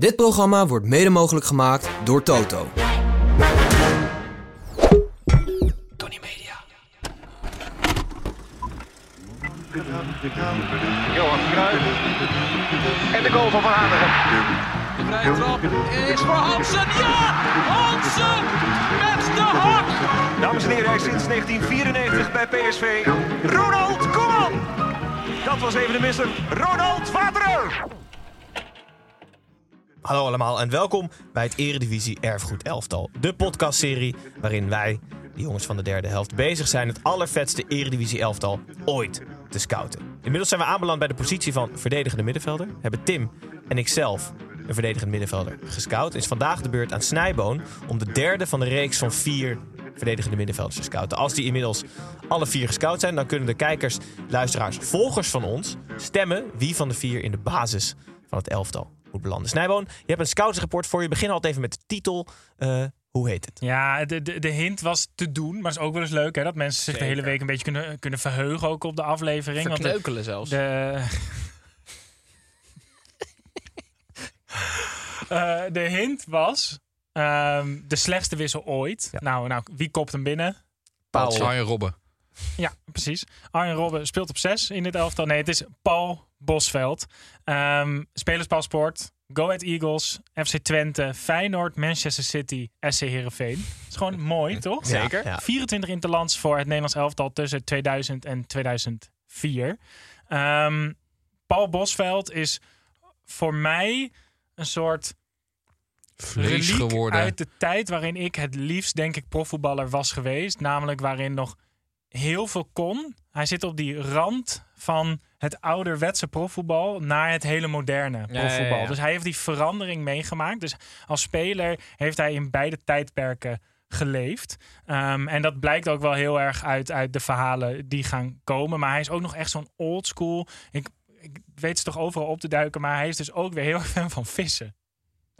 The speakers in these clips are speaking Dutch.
Dit programma wordt mede mogelijk gemaakt door Toto. Tony Media. Johan Cruijff. En de goal van Van. De vrije trap is voor Hansen. Ja! Hansen met de hak! Dames en heren, hij is sinds 1994 bij PSV. Ronald Koeman. Dat was even de misser. Ronald Vader. Hallo allemaal en welkom bij het Eredivisie Erfgoed Elftal. De podcastserie waarin wij, de jongens van de derde helft, bezig zijn het allervetste Eredivisie Elftal ooit te scouten. Inmiddels zijn we aanbeland bij de positie van verdedigende middenvelder. Hebben Tim en ikzelf een verdedigende middenvelder gescout. Is vandaag de beurt aan Snijboon om de derde van de reeks van vier verdedigende middenvelders te scouten. Als die inmiddels alle vier gescout zijn, dan kunnen de kijkers, luisteraars, volgers van ons stemmen wie van de vier in de basis van het elftal moet belanden. Snijboon, je hebt een scoutsrapport voor je. Begin altijd even met de titel. Eh, hoe heet het? Ja, de, de, de hint was te doen, maar het is ook wel eens leuk hè, dat mensen zich de hele week een beetje kunnen, kunnen verheugen ook op de aflevering. Want de- Verkneukelen zelfs. De, Eh, de hint was ehm, de slechtste wissel ooit. Ja. Nou, nou, wie kopt hem binnen? Paul. Arjen Robben. Ja, precies. Arjen Robben speelt op 6 in dit elftal. Nee, het is Paul Bosveld. Ehm spelerspaspoort, Go Ahead Eagles, FC Twente, Feyenoord, Manchester City, SC Heerenveen. Dat is gewoon mooi, toch? Zeker. Ja. 24 interlands voor het Nederlands elftal tussen 2000 en 2004. Ehm, Paul Bosveld is voor mij een soort Vlees geworden. uit de tijd waarin ik het liefst, denk ik, profvoetballer was geweest. Namelijk waarin nog heel veel kon. Hij zit op die rand van het ouderwetse profvoetbal naar het hele moderne ja, profvoetbal. ja. Dus hij heeft die verandering meegemaakt. Dus als speler heeft hij in beide tijdperken geleefd. Ehm, en dat blijkt ook wel heel erg uit, uit de verhalen die gaan komen. Maar hij is ook nog echt zo'n old school. Ik, ik weet ze toch overal op te duiken, maar hij is dus ook weer heel erg fan van vissen.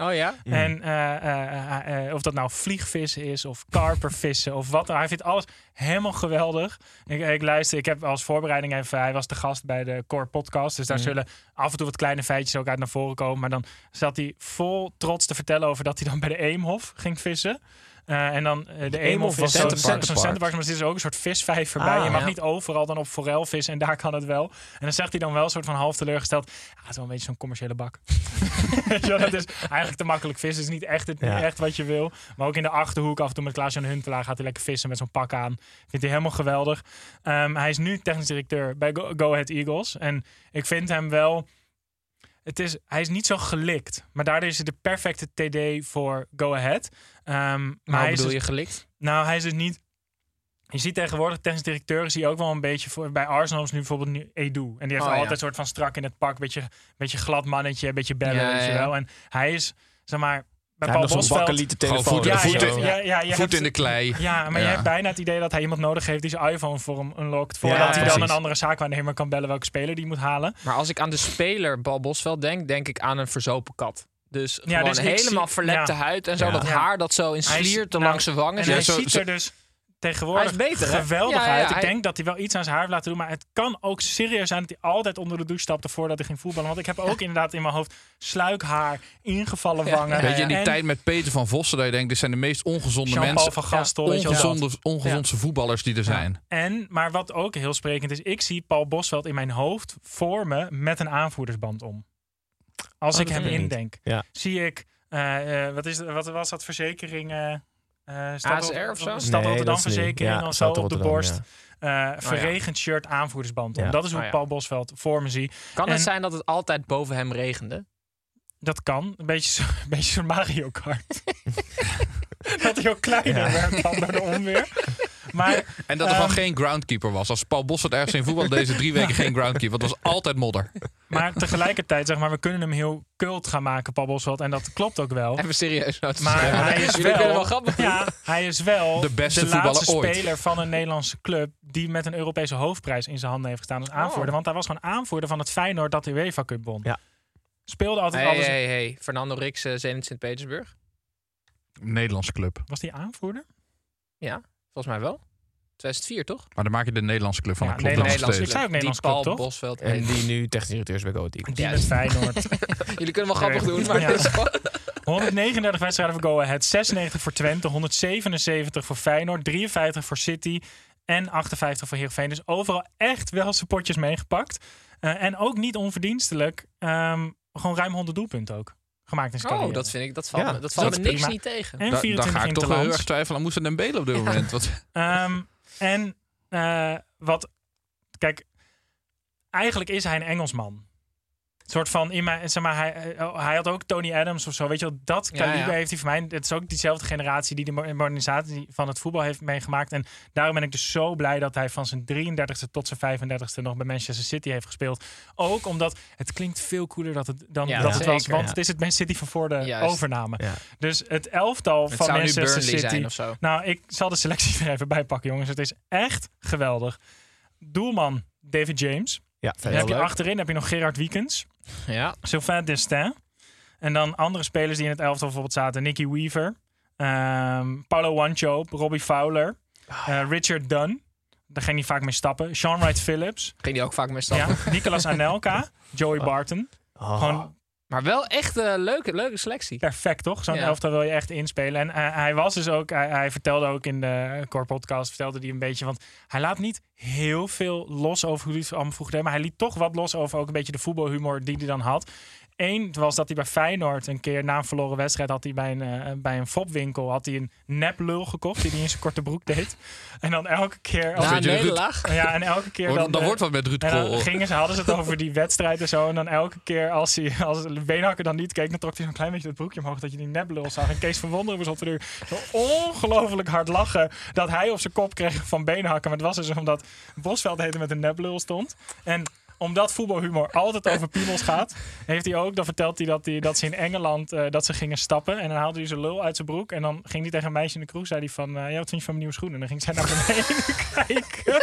Oh ja? En eh, eh, eh, of dat nou vliegvissen is of karpervissen of wat dan. Hij vindt alles helemaal geweldig. Ik, ik luister, ik heb als voorbereiding even, hij was de gast bij de Core Podcast. Dus daar zullen af en toe wat kleine feitjes ook uit naar voren komen. Maar dan zat hij vol trots te vertellen over dat hij dan bij de Eemhof ging vissen. Eh, en dan eh, de Eemhof was is zo'n Centerpark. maar er is ook een soort visvijver bij. Ah, je mag ja. niet overal dan op forel vissen en daar kan het wel. En dan zegt hij dan wel een soort van half teleurgesteld. Ja, het is wel een beetje zo'n commerciële bak. Weet je wel, dat is eigenlijk te makkelijk vissen. is niet echt, het, Ja. echt wat je wil. Maar ook in de achterhoek af en toe met Klaas-Jan Huntelaar gaat hij lekker vissen met zo'n pak aan. Vindt hij helemaal geweldig. Ehm, hij is nu technisch directeur bij Go, Go Ahead Eagles. En ik vind hem wel... Het is, hij is niet zo gelikt. Maar daardoor is hij de perfecte TD voor Go Ahead. Ehm, maar Maar hij is bedoel dus- je gelikt? nou, hij is dus niet. Je ziet tegenwoordig technisch directeur zie je ook wel een beetje voor. Bij Arsenal is nu bijvoorbeeld nu Edu. En die heeft Oh, altijd ja. een soort van strak in het pak. Beetje, beetje glad mannetje, een beetje bellen, Ja, weet je ja. wel. En hij is, zeg maar, bij Paul Bosveld... telefoon. voet- Ja, voet in- ja, ja, je Voet hebt- in de klei. Ja, maar je hebt bijna het idee dat hij iemand nodig heeft die zijn iPhone voor hem unlockt. Voordat Ja, hij dan een andere zaakwaarnemer kan bellen welke speler die moet halen. Maar als ik aan de speler Bal Bosveld denk, denk ik aan een verzopen kat. Dus Ja, gewoon dus helemaal zie- verlepte ja. huid en zo. Ja. Dat Ja. haar dat zo in slierten nou, langs zijn wangen En zit. hij zo- ziet er dus tegenwoordig Hij is beter, hè? geweldig Ja, ja, uit. Ik hij- denk dat hij wel iets aan zijn haar heeft laten doen. Maar het kan ook serieus zijn dat hij altijd onder de douche stapte voordat hij ging voetballen. Want ik heb ook inderdaad in mijn hoofd sluikhaar, ingevallen wangen. Weet je, in die En tijd met Peter van Vossen, dat je denkt, dit zijn de meest ongezonde mensen. van Gastel. Ongezonde, ongezondste voetballers die er zijn. En, maar wat ook heel sprekend is, ik zie Paul Bosveld in mijn hoofd voor me met een aanvoerdersband om. Als Oh, ik hem indenk, Ja. zie ik, eh, eh, wat, is, wat was dat verzekering? eh eh, Stad ASR of zo? Stad Nee, Rotterdam verzekering Ja, of zo op de borst. ja. Eh, verregend shirt, aanvoerdersband om. Dat is hoe Oh. Paul Bosveld voor me zie. Kan En- het zijn dat het altijd boven hem regende? Dat kan. Een beetje, een beetje zo'n Mario Kart. dat hij ook kleiner werd dan door de onweer. Maar En dat er Ehm. gewoon geen groundkeeper was. Als Paul Bos ergens in voetbal deze drie weken geen groundkeeper. Het was altijd modder. Maar tegelijkertijd, zeg maar, we kunnen hem heel cult gaan maken, Paul Bosveld. En dat klopt ook wel. Even serieus nou Maar hij is wel, wel grappig ja, hij is wel De beste laatste voetballer ooit. speler van een Nederlandse club die met een Europese hoofdprijs in zijn handen heeft gestaan als aanvoerder. Oh. Want hij was gewoon aanvoerder van het Feyenoord dat de UEFA Cup won. Ja. Speelde altijd Hey, alles. hey, hey. Fernando Rix, uh, Zenit Sint-Petersburg. Nederlandse club. Was die aanvoerder? Ja, volgens mij wel. 2004, toch? Maar dan maak je de Nederlandse club van Ja, een klopt Nederlands- nog ik steeds. zei ook Nederlands die Paul club, toch? Bosveld En die nu technisch directeur is bij Go Ahead Eagles. Die met Feyenoord. Jullie kunnen wel grappig doen, maar Ja. het is gewoon... 139 wedstrijden voor Go Ahead, 96 voor Twente, 177 voor Feyenoord, 53 voor City en 58 voor Heerenveen. Dus overal echt wel zijn potjes meegepakt. Eh, en ook niet onverdienstelijk, ehm, gewoon ruim 100 doelpunten ook gemaakt in zijn Oh, carrière. dat vind ik, dat valt, Ja, me, dat valt dat me niks prima. niet tegen. En Da- 24 dan ga ik toch wel heel erg twijfelen aan Moussa Dembele op dit moment. Want, Ehm, en eh, wat, kijk, eigenlijk is hij een Engelsman. Soort van, in mijn, zeg maar, hij, eh, hij had ook Tony Adams of zo. Weet je wel, dat kaliber ja. heeft hij voor mij. Het is ook diezelfde generatie die de mo- modernisatie van het voetbal heeft meegemaakt. En daarom ben ik dus zo blij dat hij van zijn 33ste tot zijn 35ste nog bij Manchester City heeft gespeeld. Ook omdat het klinkt veel cooler dat het, dan Ja, dat het was. Want het is het Man City van voor de Juist. overname. Dus het elftal Het van Manchester City. Nou, ik zal de selectie er even bij pakken, jongens. Het is echt geweldig. Doelman David James. Ja, heb je leuk. achterin heb je nog Gerard Wiekens, Ja, Sylvain Destin. En dan andere spelers die in het elftal bijvoorbeeld zaten. Nicky Weaver, ehm, Paulo Wanchope, Robbie Fowler, eh, Richard Dunn. Daar ging hij vaak mee stappen. Sean Wright Phillips. ging die ook vaak mee stappen. Ja, Nicolas Anelka. Joey Barton. Oh. Gewoon Maar wel echt een leuke, leuke selectie. perfect, toch? Zo'n Ja. elftal wil je echt inspelen. En eh, hij was dus ook, hij, hij vertelde ook in de Core Podcast, vertelde hij een beetje, want hij laat niet heel veel los over hoe hij het allemaal vroeger deed, maar hij liet toch wat los over ook een beetje de voetbalhumor die hij dan had. Eén was dat hij bij Feyenoord een keer na een verloren wedstrijd had hij bij een, eh, bij een fopwinkel had hij een neplul gekocht die hij in zijn korte broek deed. En dan elke keer Na een nederlaag. ja, en elke keer dan, dan, dan eh, wordt wat met Ruud en dan Krol. gingen ze, hadden ze het over die wedstrijd en zo. En dan elke keer als, hij, als Beenhakker dan niet keek, dan trok hij zo'n klein beetje dat broekje omhoog. Dat je die neplul zag. En Kees van Wonderen was op de deur zo ongelooflijk hard lachen. Dat hij op zijn kop kreeg van Beenhakker. Maar het was dus omdat Bosveld heette met een neplul stond. En omdat voetbalhumor altijd over piemels gaat, heeft hij ook, dan vertelt hij dat, hij, dat ze in Engeland dat ze gingen stappen. En dan haalde hij zijn lul uit zijn broek. En dan ging hij tegen een meisje in de kroeg, zei hij van, eh, ja, wat vind je van mijn nieuwe schoenen? En dan ging zij naar beneden kijken.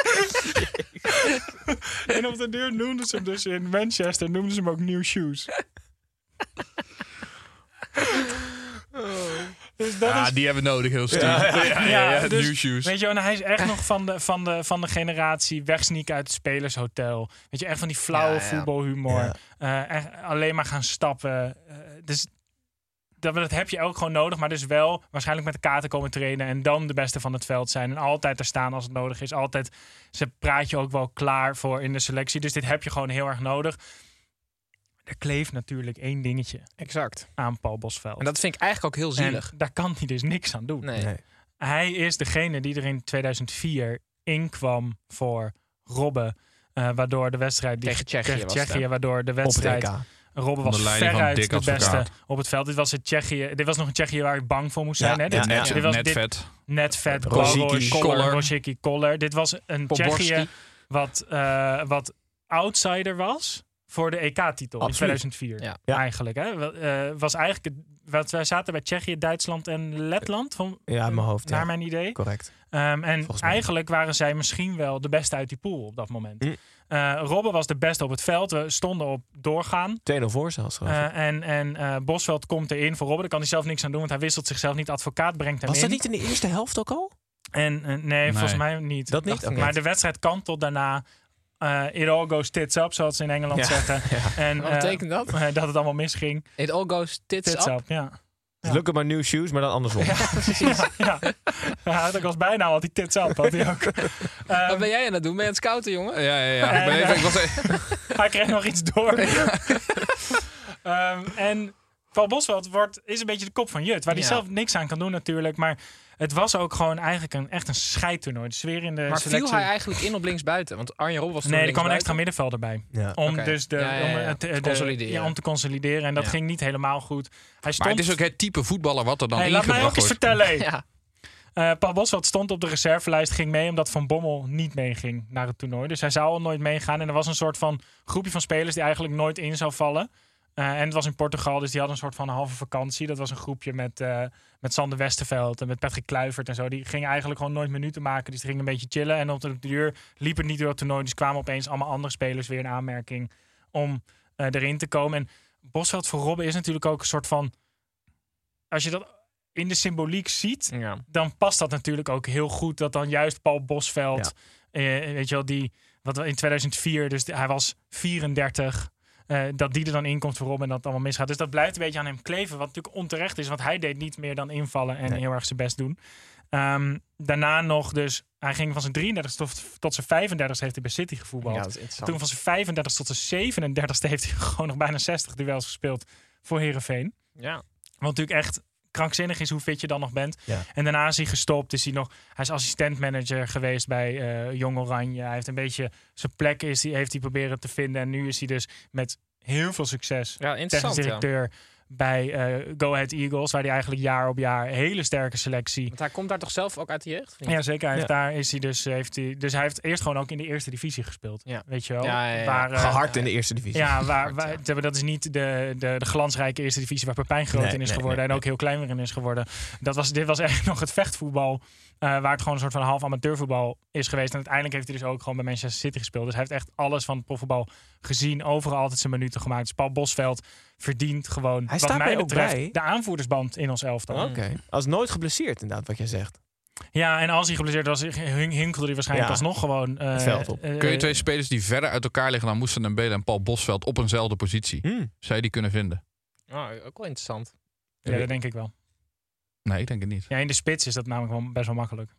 en op de deur noemden ze hem dus in Manchester, noemden ze hem ook New Shoes. Dus dat Ja, is die hebben we nodig, heel stiekem. Ja, ja, ja, ja, dus, new shoes. Weet je, en hij is echt nog van de, van de, van de generatie wegsneaken uit het spelershotel. Weet je, echt van die flauwe Ja, ja. voetbalhumor. Ja. Eh, echt alleen maar gaan stappen. Eh, dus dat, dat heb je ook gewoon nodig. Maar dus wel waarschijnlijk met de kaarten komen trainen. En dan de beste van het veld zijn. En altijd er staan als het nodig is. Altijd, ze praat je ook wel klaar voor in de selectie. Dus dit heb je gewoon heel erg nodig. Er kleeft natuurlijk één dingetje Exact. aan Paul Bosveld. En dat vind ik eigenlijk ook heel zielig. En daar kan hij dus niks aan doen. Nee. Nee. Hij is degene die er in 2004 inkwam voor Robben. eh, waardoor de wedstrijd die, Tegen Tsjechië tegen Tsjechië, hè? waardoor de wedstrijd. Robben was veruit de beste Advocaat. op het veld. Dit was het Tsjechië. Dit was nog een Tsjechië waar ik bang voor moest Ja, zijn. Hè? ja, Dit, ja. Net, dit was net dit, vet. net vet. Rosicky, Koller. Dit was een Poborski. Tsjechië wat, eh, wat outsider was voor de EK-titel in Absoluut. 2004. Ja. Ja. Eigenlijk. Hè? Eh, was eigenlijk het- wat wij zaten bij Tsjechië, Duitsland en Letland. Van, Ja, in mijn hoofd. Naar Ja. mijn idee. Correct. Ehm, en eigenlijk waren zij misschien wel de beste uit die pool op dat moment. Mm. Eh, Robben was de beste op het veld. We stonden op doorgaan. 2-0 voor zelfs. Eh, en en eh, Bosveld komt erin voor Robben. Daar kan hij zelf niks aan doen, want hij wisselt zichzelf niet. Advocaat brengt hem Was in. dat niet in de eerste helft ook al? En nee, volgens mij niet. Dat niet? Maar de wedstrijd kantelt daarna. Eh it all goes tits up, zoals ze in Engeland Ja. zeggen. En, Wat eh, betekent dat? dat het allemaal misging. It all goes tits, Tits up. up, ja. Ja. Look at my new shoes, maar dan andersom. ja, ja. Hij had ook als bijnaam had hij tits up. Had hij ook. Ehm, Wat ben jij aan het doen? Ben je aan het scouten, jongen? Ja, ja, ja. Ik, ben En, even, eh, ik was even- hij kreeg nog iets door. Ehm, en Paul Bosveld wordt, is een beetje de kop van Jut. Waar hij Ja. zelf niks aan kan doen natuurlijk. Maar het was ook gewoon eigenlijk een, echt een scheidtoernooi. De sfeer in de Maar selectie... viel hij eigenlijk in op linksbuiten? Want Arjen Robben was toen Nee, er kwam een extra middenvelder bij. Ja. Om dus de, Ja, ja, ja. Om, het, de, Consolideren. ja, om te consolideren. En dat Ja. ging niet helemaal goed. Hij stond, Maar het is ook het type voetballer wat er dan Hey, laat mij ook ingebracht eens wordt. vertellen. Ja. Eh, Paul stond op de reservelijst, ging mee omdat Van Bommel niet meeging naar het toernooi. Dus hij zou al nooit meegaan. En er was een soort van groepje van spelers die eigenlijk nooit in zou vallen. Eh, en het was in Portugal, dus die hadden een soort van een halve vakantie. Dat was een groepje met, eh, met Sander Westerveld en met Patrick Kluivert en zo. Die gingen eigenlijk gewoon nooit minuten maken. Dus die gingen een beetje chillen. En op de duur liep het niet door het toernooi. Dus kwamen opeens allemaal andere spelers weer in aanmerking om eh, erin te komen. En Bosveld voor Robben is natuurlijk ook een soort van... Als je dat in de symboliek ziet, Ja. dan past dat natuurlijk ook heel goed. Dat dan juist Paul Bosveld, weet je wel, die, wat in 2004, dus hij was 34. Eh, dat die er dan in komt voor en dat het allemaal misgaat. Dus dat blijft een beetje aan hem kleven. Wat natuurlijk onterecht is, want hij deed niet meer dan invallen en Nee. heel erg zijn best doen. Ehm, daarna nog dus, hij ging van zijn 33 tot, tot zijn 35 heeft hij bij City gevoetbald. Ja, dat is interessant. Toen van zijn 35 tot zijn 37 heeft hij gewoon nog bijna 60 duels gespeeld voor Herenveen. Ja. Wat natuurlijk echt krankzinnig is hoe fit je dan nog bent. Ja. En daarna is hij gestopt. Is hij, nog, hij is assistentmanager geweest bij eh, Jong Oranje. Hij heeft een beetje zijn plek is, die heeft hij proberen te vinden. En nu is hij dus met heel veel succes Ja, technisch interessant. Ja. Bij eh, Go Ahead Eagles. Waar hij eigenlijk jaar op jaar een hele sterke selectie Want hij komt daar toch zelf ook uit de jeugd? ja, zeker. Hij heeft Ja. Daar is hij dus, heeft hij, dus hij heeft eerst gewoon ook in de eerste divisie gespeeld. Ja. Weet je wel? Ja, ja, ja. Waar, eh, Gehard in de eerste divisie. Ja, waar, waar, dat is niet de, de, de glansrijke eerste divisie waar Pepijn groot Nee, in is nee, geworden. nee, en ook heel klein weer in is geworden. Dat was, dit was echt nog het vechtvoetbal. eh, waar het gewoon een soort van half amateurvoetbal is geweest. En uiteindelijk heeft hij dus ook gewoon bij Manchester City gespeeld. Dus hij heeft echt alles van het profvoetbal gezien. Overal altijd zijn minuten gemaakt. Dus Paul Bosveld verdient gewoon, Hij wat staat mij ook betreft, bij. de aanvoerdersband in ons elftal. Oké. Als nooit geblesseerd, inderdaad, wat jij zegt. Ja, en als hij geblesseerd was, hin- hinkelde hij waarschijnlijk Ja. alsnog gewoon... eh, Het veld op. eh, Kun je twee spelers die verder uit elkaar liggen dan Moesten en Belen en Paul Bosveld op eenzelfde positie? Hmm. Zou je die kunnen vinden? Oh, ook wel interessant. Ja, dat denk ik wel. Nee, ik denk het niet. Ja, in de spits is dat namelijk wel best wel makkelijk.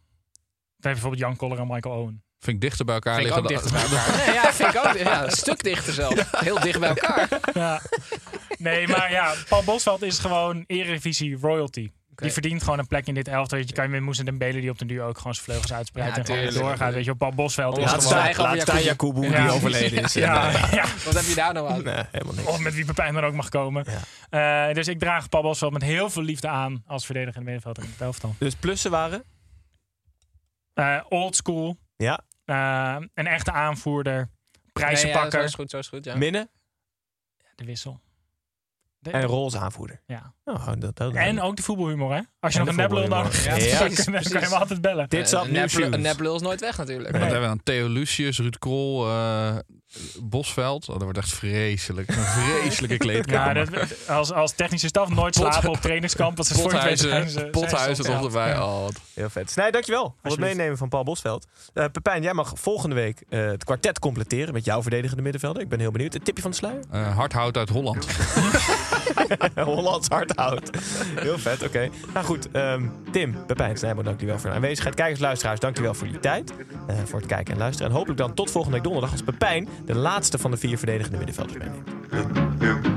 Dan bijvoorbeeld Jan Koller en Michael Owen. Vind ik dichter bij elkaar Vind ik liggen. ook dan- dichter bij elkaar. Nee, ja, vind ik ook. Ja, een stuk dichter zelf. Heel dicht bij elkaar. Ja. Nee, maar ja, Paul Bosveld is gewoon Eredivisie royalty. Die verdient gewoon een plek in dit elftal. Je kan je met Moes en Dembele die op den duur ook gewoon zijn vleugels uitspreidt Ja, en gewoon doorgaat. Weet je, wel. Paul Bosveld Laat is staan- gewoon... laat staan Jacobi. Jacobu, Ja. die overleden is. Ja, ja. Wat heb je daar nou aan? Nee, helemaal niks. Of met wie Pepijn dan ook mag komen. Eh, dus ik draag Paul Bosveld met heel veel liefde aan als verdediger in de middenvelder in het elftal. Dus plussen waren? Eh old school. Ja. eh, een echte aanvoerder. Nee, ja, Prijzenpakker. zo is goed, zo is goed. Ja. Minnen de wissel. De- en roze aanvoerder. ja. Oh, dat, dat, En ook de voetbalhumor, hè? Als je En nog de een voetbalhumor. nodig Ja, hebt, dan, kan je hem altijd bellen. Dit zat een neplul is nooit weg natuurlijk. Want hebben we dan Theo Lucius, Ruud Krol, eh, Bosveld. Oh, dat wordt echt vreselijk. Een vreselijke Ja, kleedkamer. dat, als, als technische staf nooit slapen op trainingskamp. Dat Pothuizen, Pothuizen ze toch op erbij. Ja. Oh, Heel vet. Snij, dankjewel voor het meenemen van Paul Bosveld. Eh Pepijn, jij mag volgende week eh, het kwartet completeren met jouw verdedigende middenvelder. Ik ben heel benieuwd. Een tipje van de sluier? eh, hardhout uit Holland. Hollands hardhout. Heel vet, oké. Nou goed, ehm, Tim, Pepijn, Snijbo, dankjewel voor de aanwezigheid. Kijkers, luisteraars, dankjewel voor jullie tijd. eh, voor het kijken en luisteren. En hopelijk dan tot volgende week donderdag als Pepijn de laatste van de vier verdedigende middenvelders meeneemt.